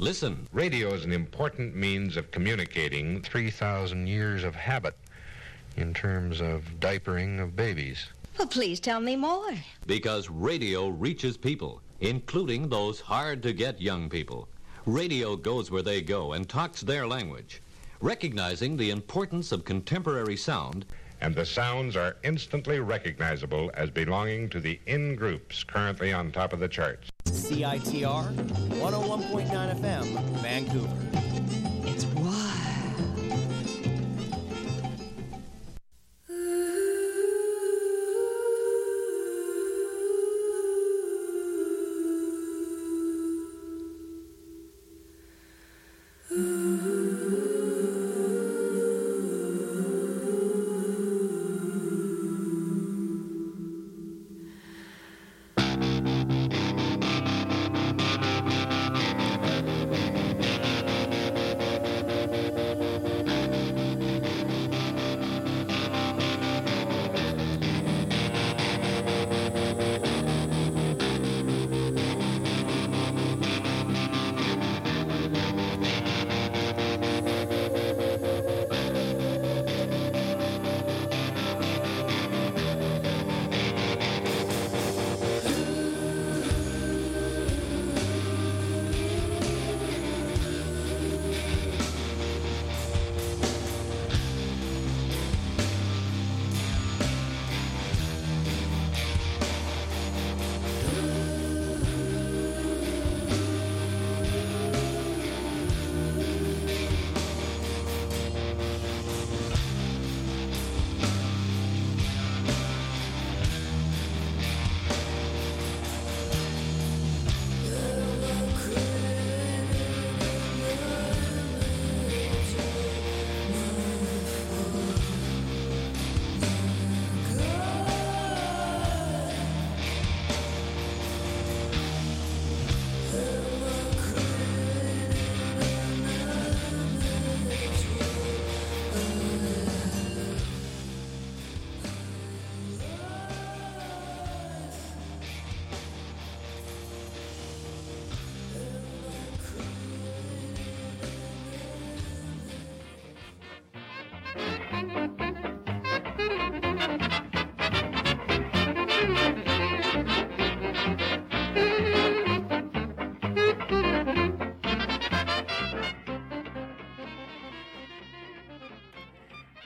Listen. Radio is an important means of communicating 3,000 years of habit in terms of diapering of babies. Well, please tell me more. Because radio reaches people, including those hard to get young people. Radio goes where they go and talks their language. Recognizing the importance of contemporary sound, and the sounds are instantly recognizable as belonging to the in groups currently on top of the charts. CITR 101.9 FM, Vancouver.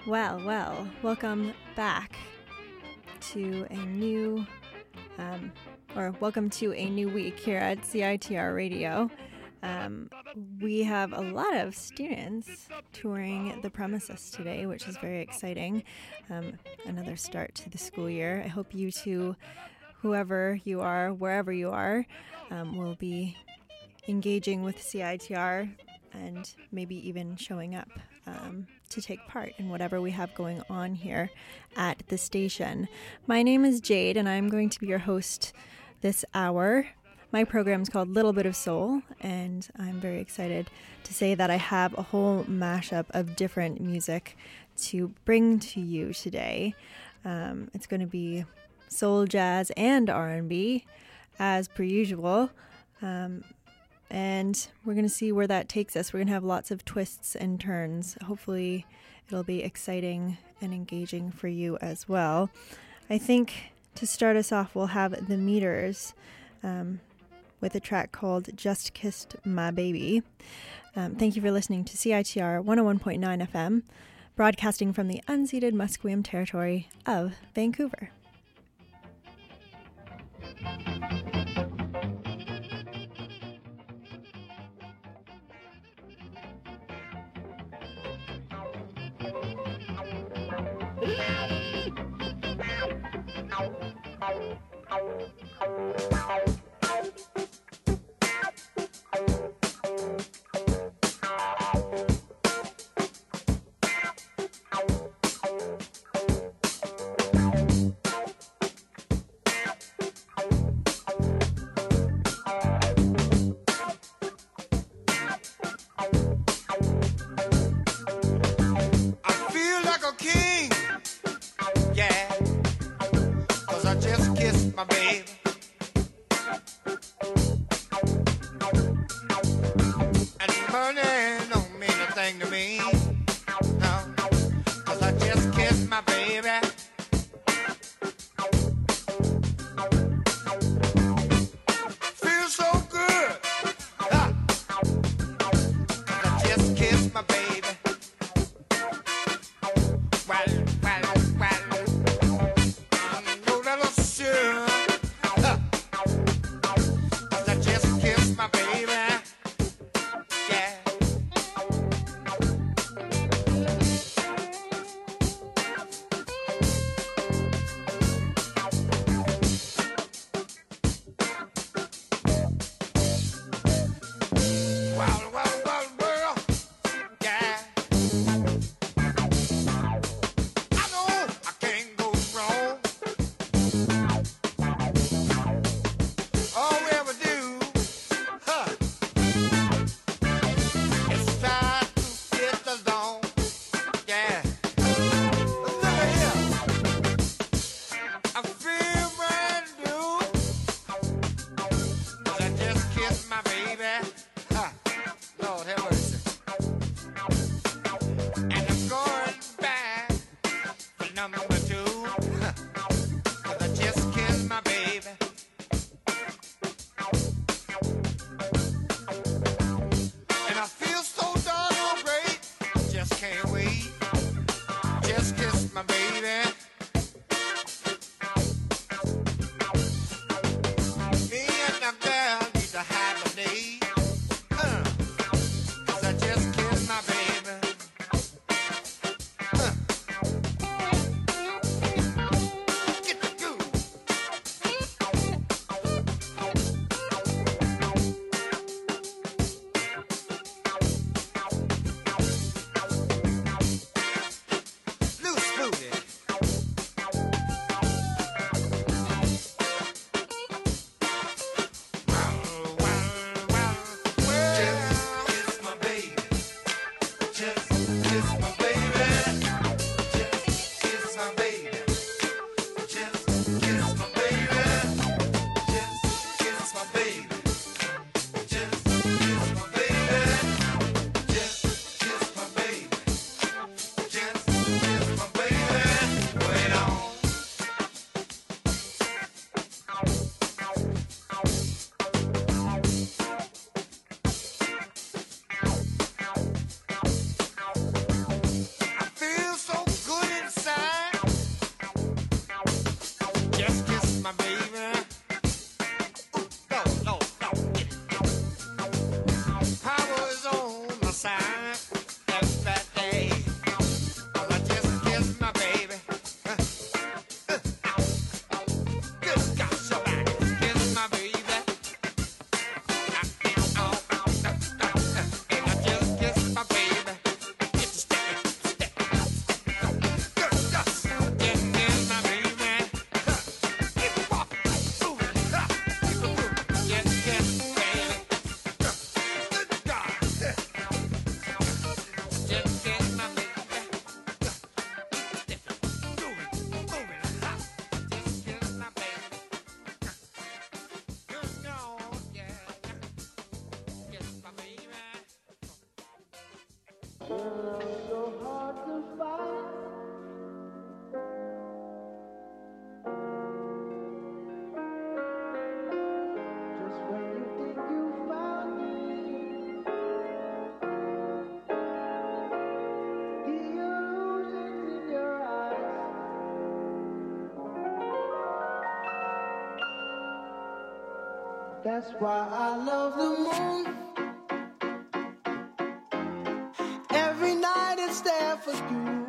Well, well, welcome back to a new, um, or welcome to a new week here at CITR Radio. Um, we have a lot of students touring the premises today, which is very exciting. Um, another start to the school year. I hope you two, whoever you are, wherever you are, um, will be engaging with CITR and maybe even showing up um, to take part in whatever we have going on here at the station. My name is Jade, and I'm going to be your host this hour. My program is called Little Bit of Soul, and I'm very excited to say that I have a whole mashup of different music to bring to you today. Um, it's going to be soul, jazz, and R&B, as per usual. Um, and we're going to see where that takes us. We're going to have lots of twists and turns. Hopefully, it'll be exciting and engaging for you as well. I think to start us off, we'll have the meters um, with a track called Just Kissed My Baby. Um, thank you for listening to CITR 101.9 FM, broadcasting from the unceded Musqueam territory of Vancouver. I feel my baby. That's why I love the moon. Every night it's there for you.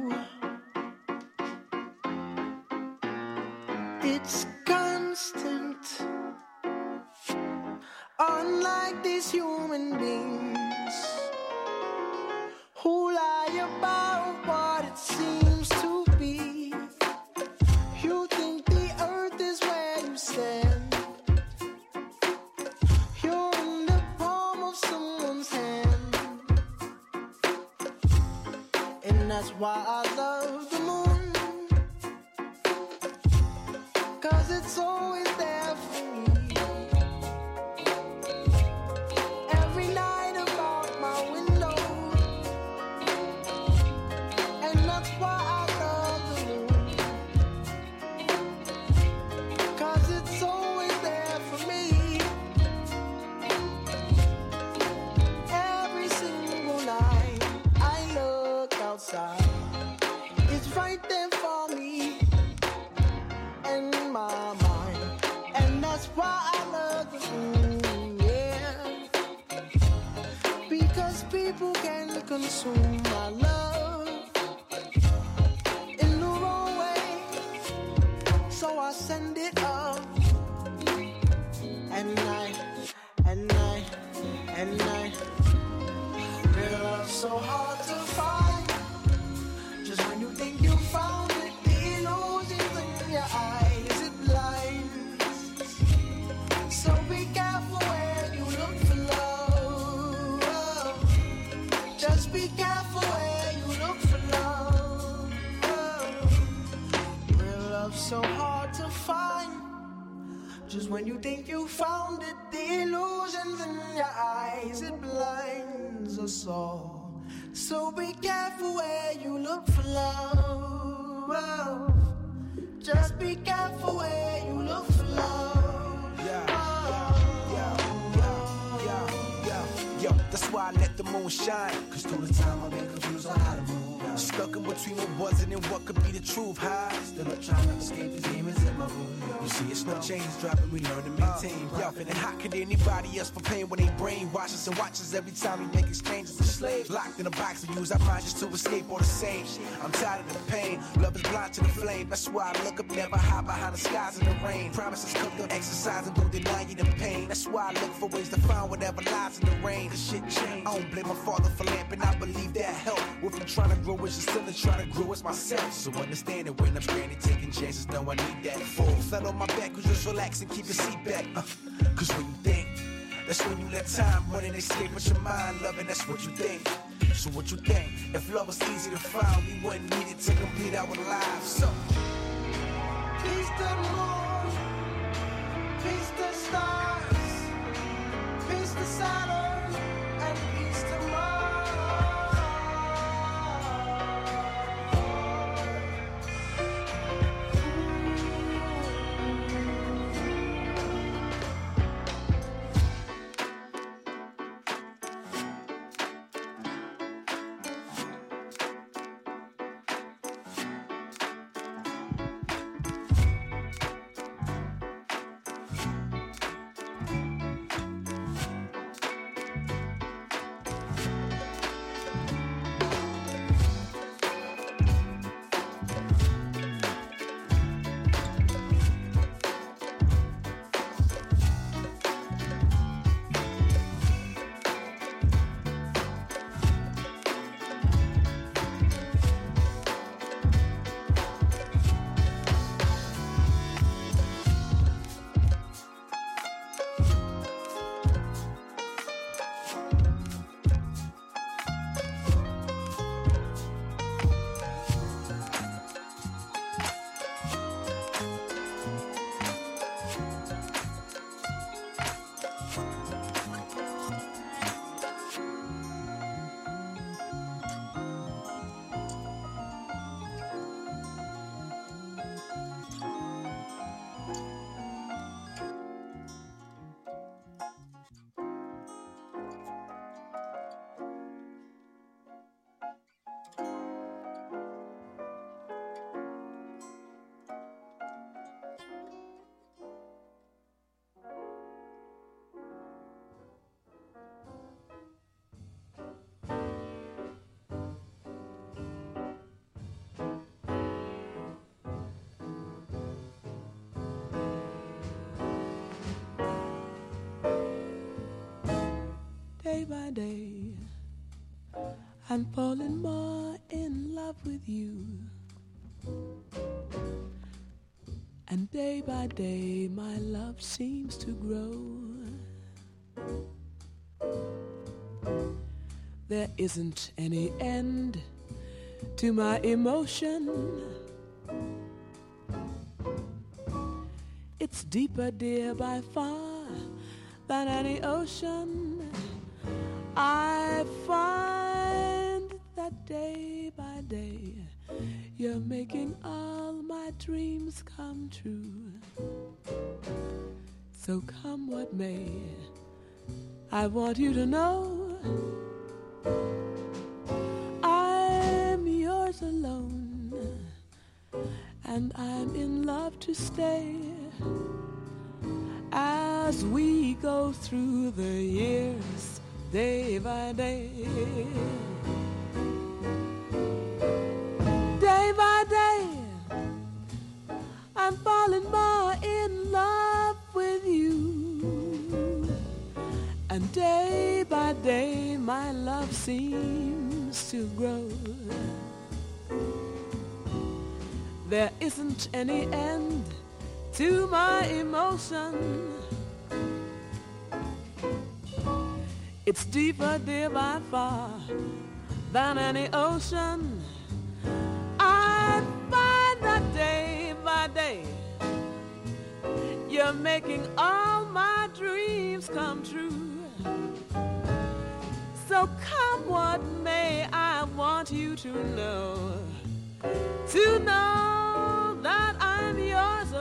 right for me in my mind, and that's why I love you, yeah. Because people can consume my love in the wrong way, so I send it up, and I, and I, and I, real love so hard. Just when you think you found it, the illusions in your eyes it blinds us all. So be careful where you look for love. Just be careful where you look for love. Yeah, yeah, yeah, yeah, yeah. Yo, that's why I let the moon shine. Cause through the time I've been confused on how to move. Stuck in between what wasn't and what could be the truth. High. Still up trying to escape these demons in my room. You see, it's no chains dropping, we learn to maintain. Yo, and how could anybody else for pain when they brainwash us and watch us every time we make exchanges of slaves? Locked in a box and use our minds just to escape all the same. I'm tired of the pain. Love is blind to the flame. That's why I look up, never hide behind the skies in the rain. Promises cooked up, exercise and don't deny you the pain. That's why I look for ways to find whatever lies in the rain. The shit changed. I don't blame my father for lamping. I believe that help. What I'm trying to grow is just still trying to grow as myself. So understand it when I'm stranded, taking chances. No, I need that. Full flat on my back, cause just relax and keep your seat back. Uh, cause when you think, that's when you let time run and escape with your mind, loving. That's what you think. So what you think? If love was easy to find, we wouldn't need it to complete our lives. So Peace to the day by day. I'm falling more in love with you. And day by day, my love seems to grow. There isn't any end to my emotion. It's deeper, dear, by far than any ocean. I find that day by day you're making all my dreams come true. So come what may, I want you to know I'm yours alone and I'm in love to stay as we go through the years day by day. Day by day, I'm falling more in love with you. And day by day my love seems to grow. There isn't any end to my emotion. It's deeper, dear, by far than any ocean. I find that day by day you're making all my dreams come true. So come what may, I want you to know, to know that I'm yours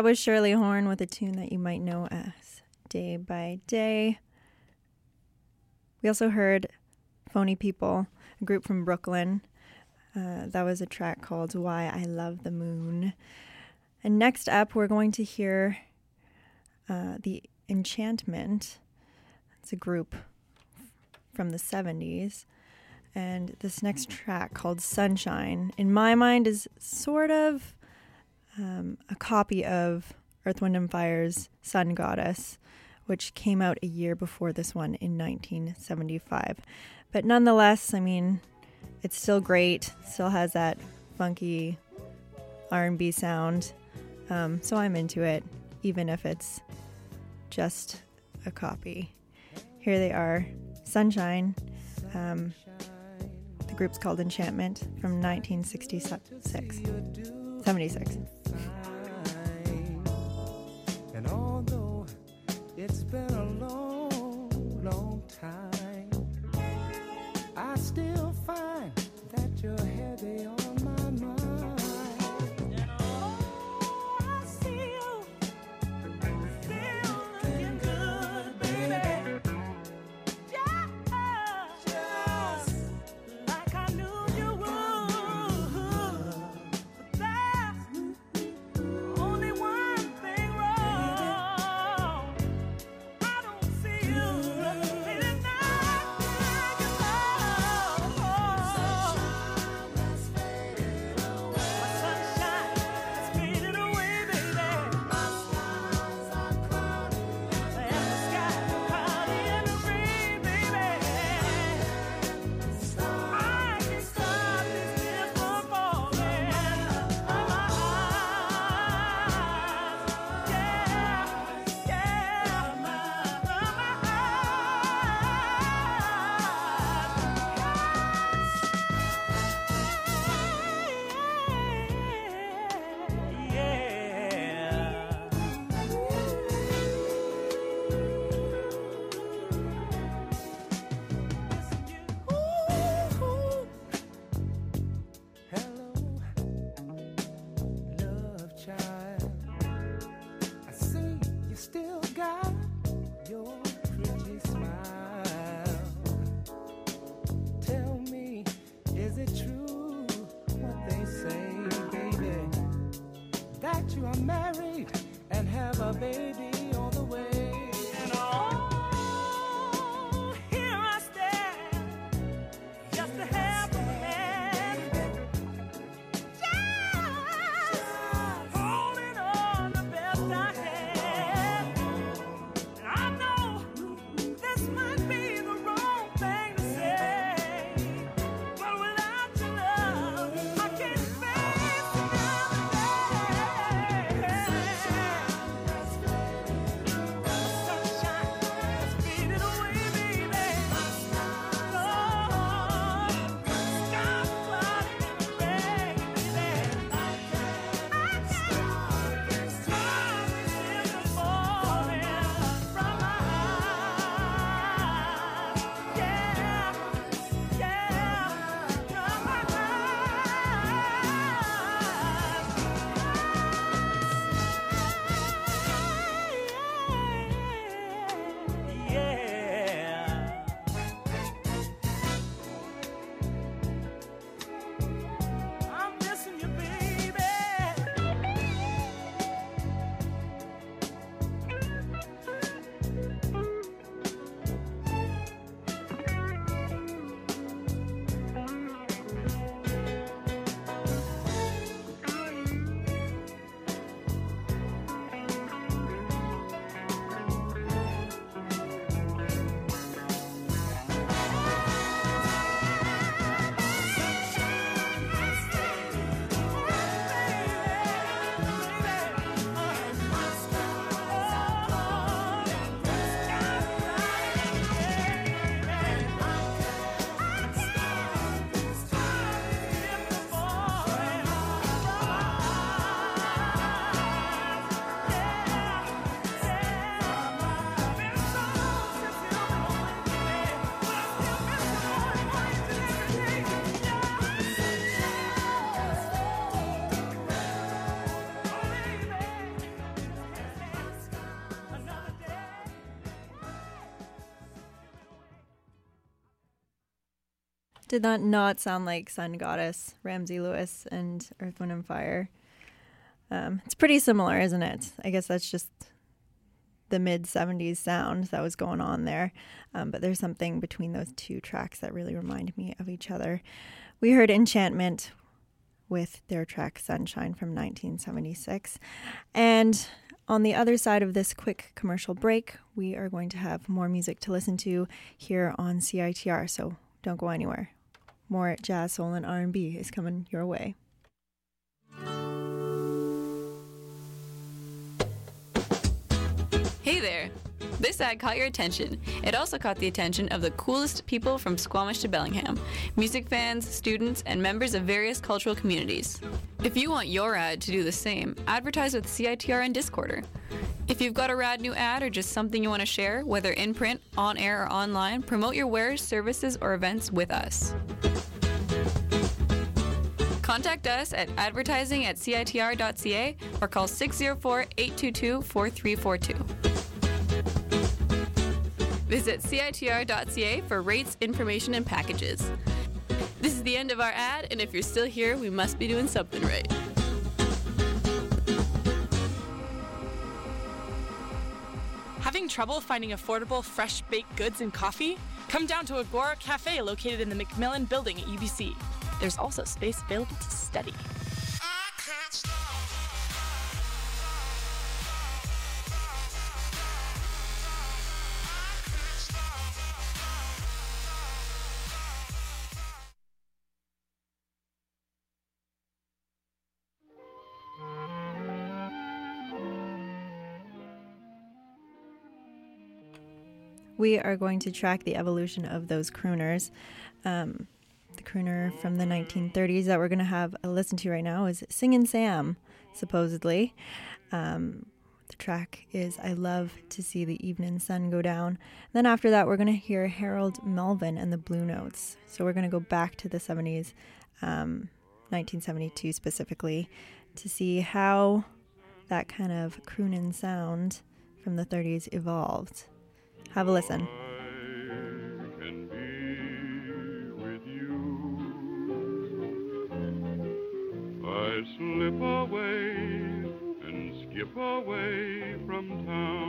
That was Shirley Horn with a tune that you might know as Day by Day. We also heard Phony Ppl, a group from Brooklyn. Uh, that was a track called Why I Love the Moon. And next up, we're going to hear uh, The Enchantment. It's a group from the 70s. And this next track called Sunshine, in my mind, is sort of um, a copy of Earth, Wind, and Fire's Sun Goddess, which came out a year before this one in 1975. But nonetheless, I mean, it's still great. Still has that funky R&B sound. Um, so I'm into it, even if it's just a copy. Here they are, Sunshine. Um, the group's called Enchantment from 1966. 76. Did that not sound like Sun Goddess, Ramsey Lewis, and Earth, Wind, and Fire? Um, it's pretty similar, isn't it? I guess that's just the mid 70s sound that was going on there. Um, but there's something between those two tracks that really remind me of each other. We heard Enchantment with their track Sunshine from 1976. And on the other side of this quick commercial break, we are going to have more music to listen to here on CITR. So don't go anywhere. More jazz, soul, and R&B is coming your way. Hey there! This ad caught your attention. It also caught the attention of the coolest people from Squamish to Bellingham music fans, students, and members of various cultural communities. If you want your ad to do the same, advertise with CITR and Discorder. If you've got a rad new ad or just something you want to share, whether in print, on air, or online, promote your wares, services, or events with us. Contact us at advertising at citr.ca or call 604 822 4342. Visit citr.ca for rates, information, and packages. This is the end of our ad, and if you're still here, we must be doing something right. Having trouble finding affordable, fresh baked goods and coffee? Come down to Agora Cafe located in the MacMillan building at UBC. There's also space available to study. We are going to track the evolution of those crooners. Um, the crooner from the 1930s that we're going to have a listen to right now is Singin' Sam, supposedly. Um, the track is I Love to See the Evening Sun Go Down. Then after that, we're going to hear Harold Melvin and the Blue Notes. So we're going to go back to the 70s, um, 1972 specifically, to see how that kind of croonin' sound from the 30s evolved. Have a listen. I slip away and skip away from town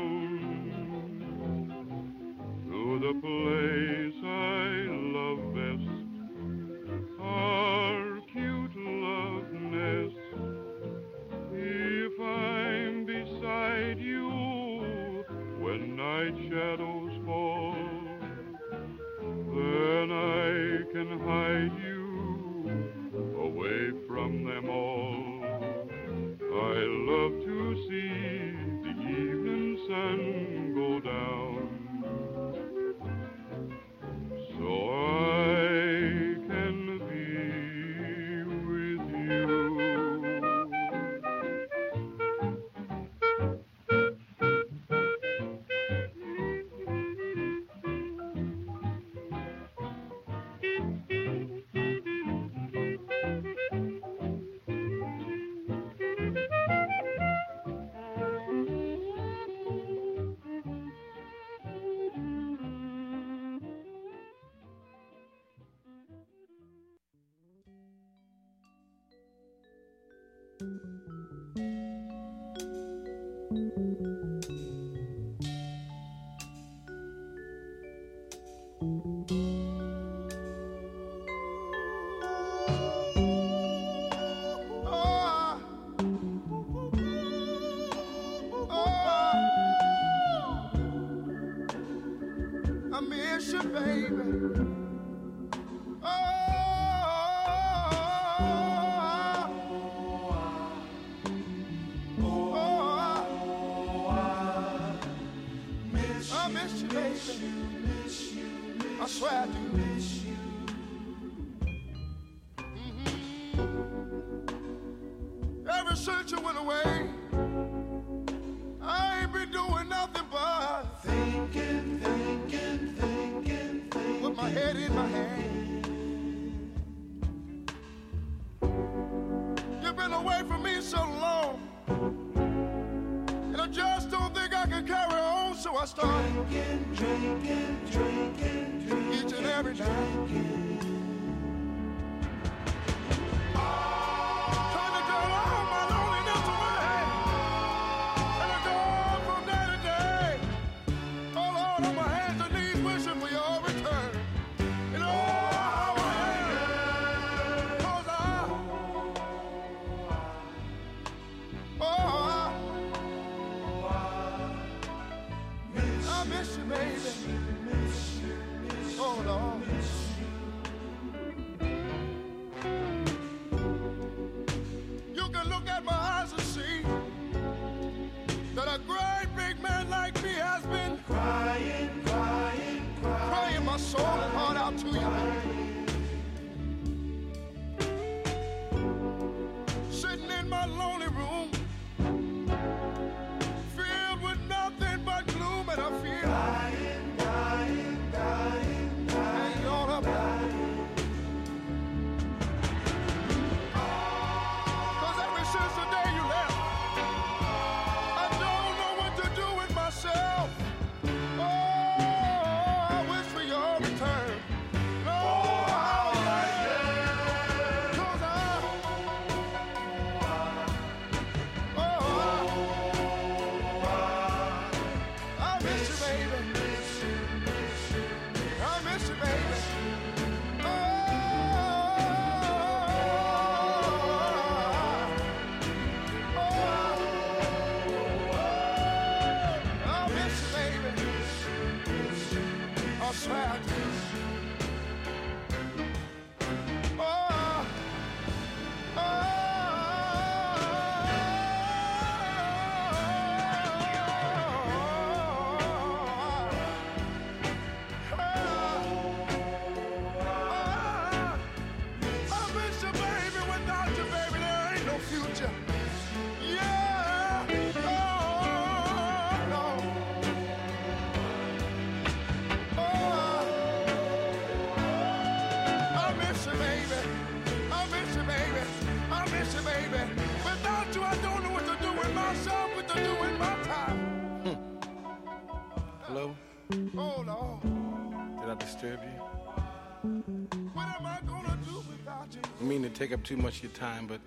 take up too much of your time, but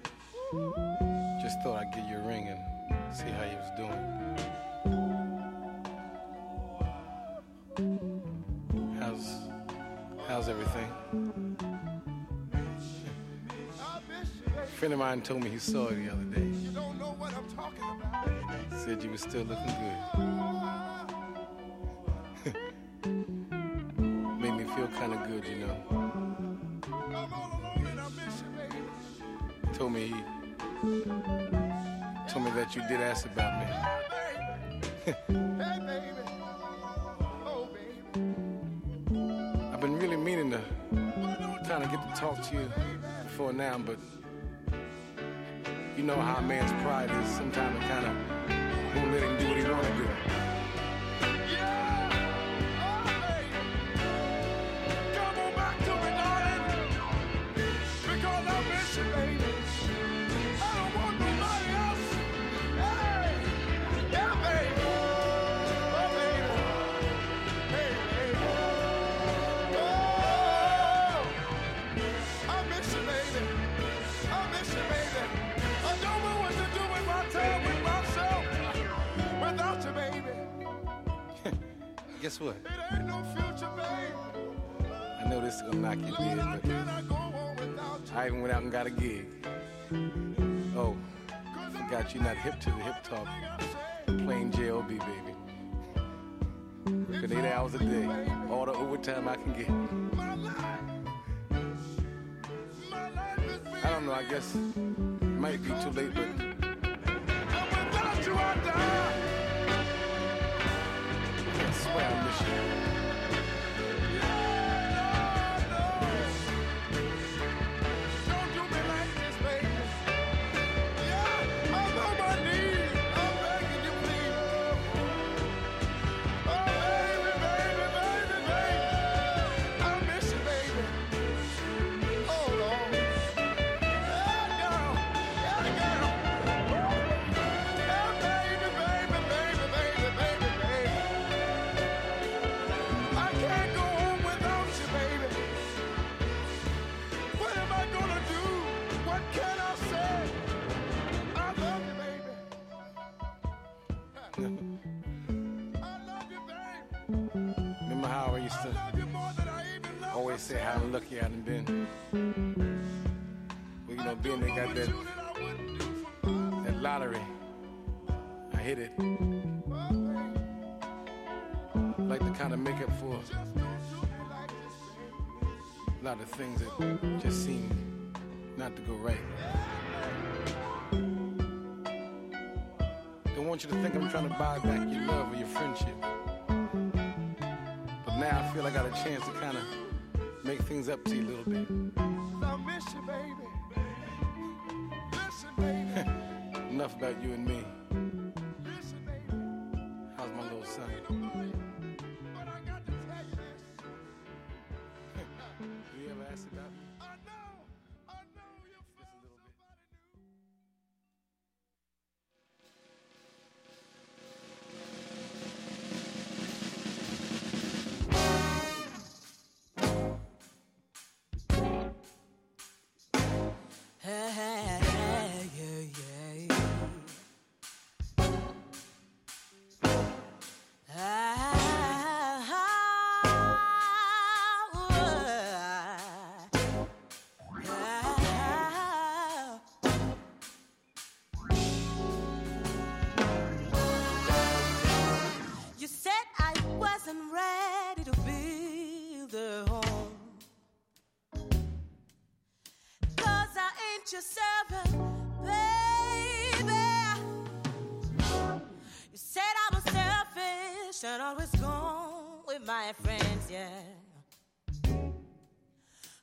just thought I'd give you a ring and see how you was doing. How's how's everything? A friend of mine told me he saw you the other day. You don't know what I'm talking about. Said you were still looking good. Made me feel kind of good, you know. Told me he told me that you did ask about me. I've been really meaning to kind of get to talk to you before now, but you know how a man's pride is. Sometimes it kind of won't let him do what he want to do. Guess what? No future. I know this is gonna knock you dead, but I even went out and got a gig. Oh, forgot you're not hip to the hip talk. Plain JOB, baby. Working eight hours a day, all the overtime I can get. I don't know, I guess it might be too late, but Without you, I how lucky I done been? Well, you know, being they got that, that lottery, I hit it. Like to kind of make up for a lot of things that just seem not to go right. Don't want you to think I'm trying to buy back your love or your friendship. But now I feel I got a chance to kind of make things up to you a little bit. I miss you, baby. baby. Listen, baby. Enough about you and me. Listen, baby. How's my little son? my friends, yeah.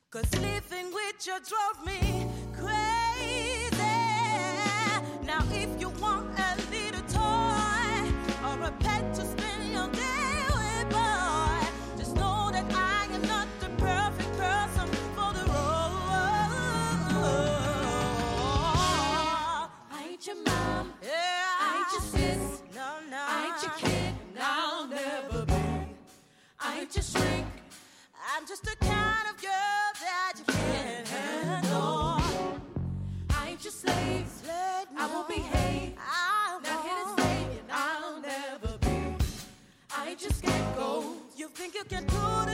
Cause living with you drove me crazy. Now, if you want you can do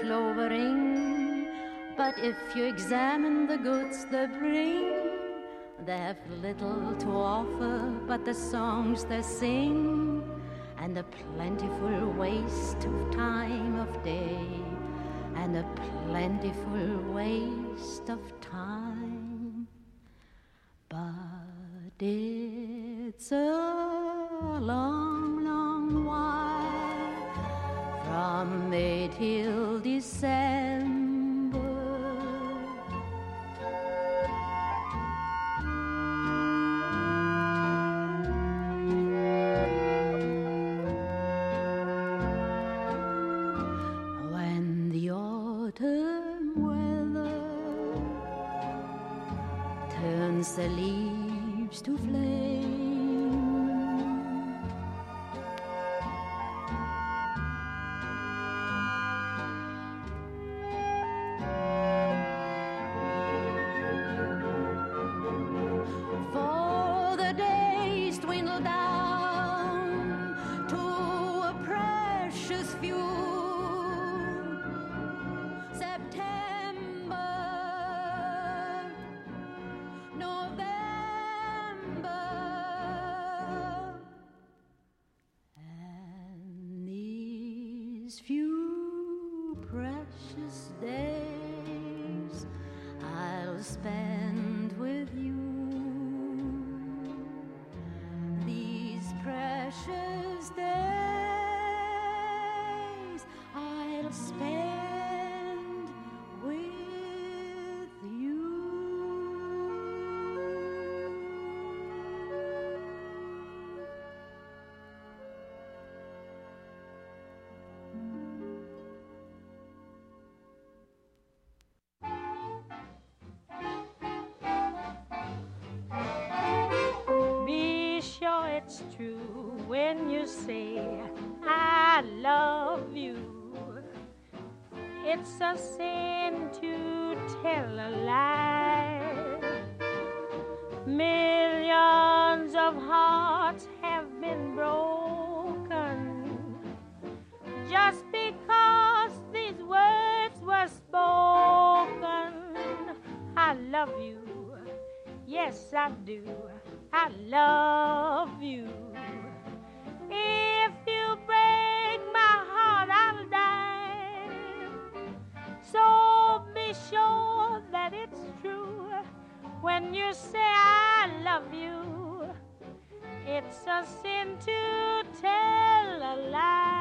clovering. But if you examine the goods they bring, they have little to offer but the songs they sing and the plentiful waste of time of day and the plentiful waste of time. But it's a long From mid hill descend. it's a sin to tell a lie. Millions of hearts have been broken just because these words were spoken. I love you. Yes, I do. I love it's a sin to tell a lie.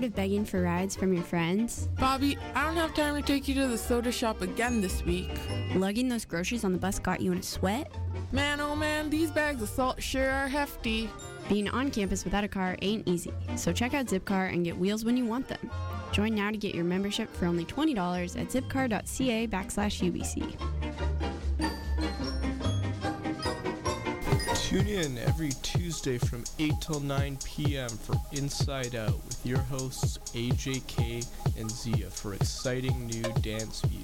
Tired of begging for rides from your friends? Bobby, I don't have time to take you to the soda shop again this week. Lugging those groceries on the bus got you in a sweat? Man, oh man, these bags of salt sure are hefty. Being on campus without a car ain't easy, so check out Zipcar and get wheels when you want them. Join now to get your membership for only $20 at zipcar.ca backslash UBC. Tune in every Tuesday from 8 till 9 p.m. for Inside Out with your hosts AJK and Zia for exciting new dance music.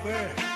forever.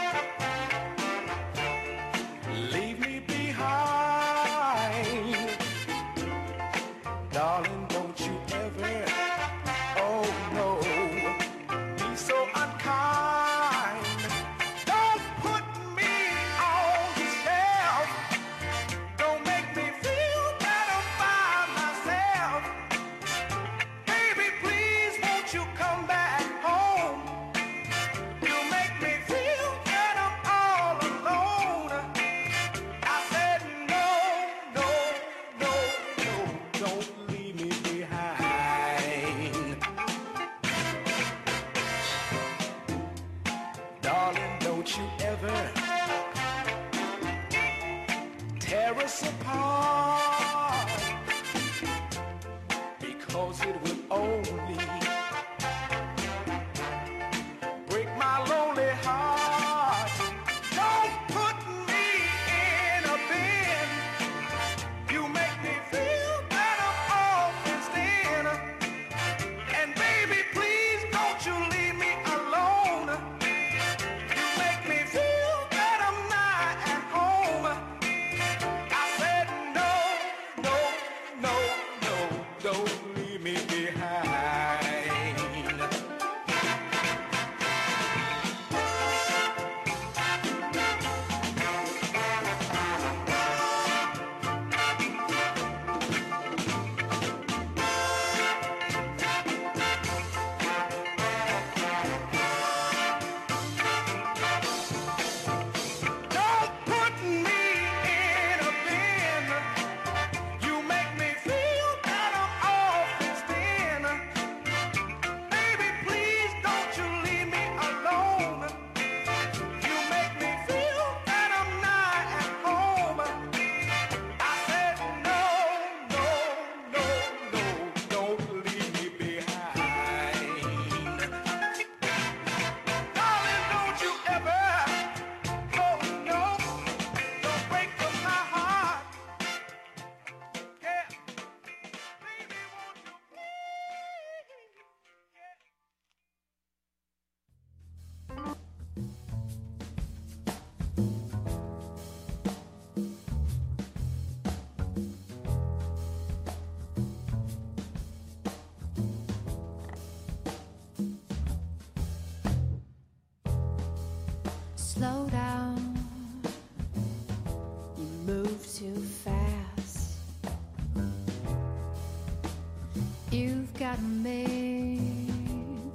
gotta make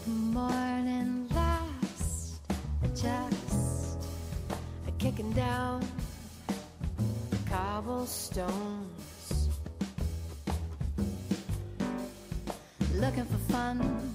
the morning last. Just kicking down cobblestones, looking for fun.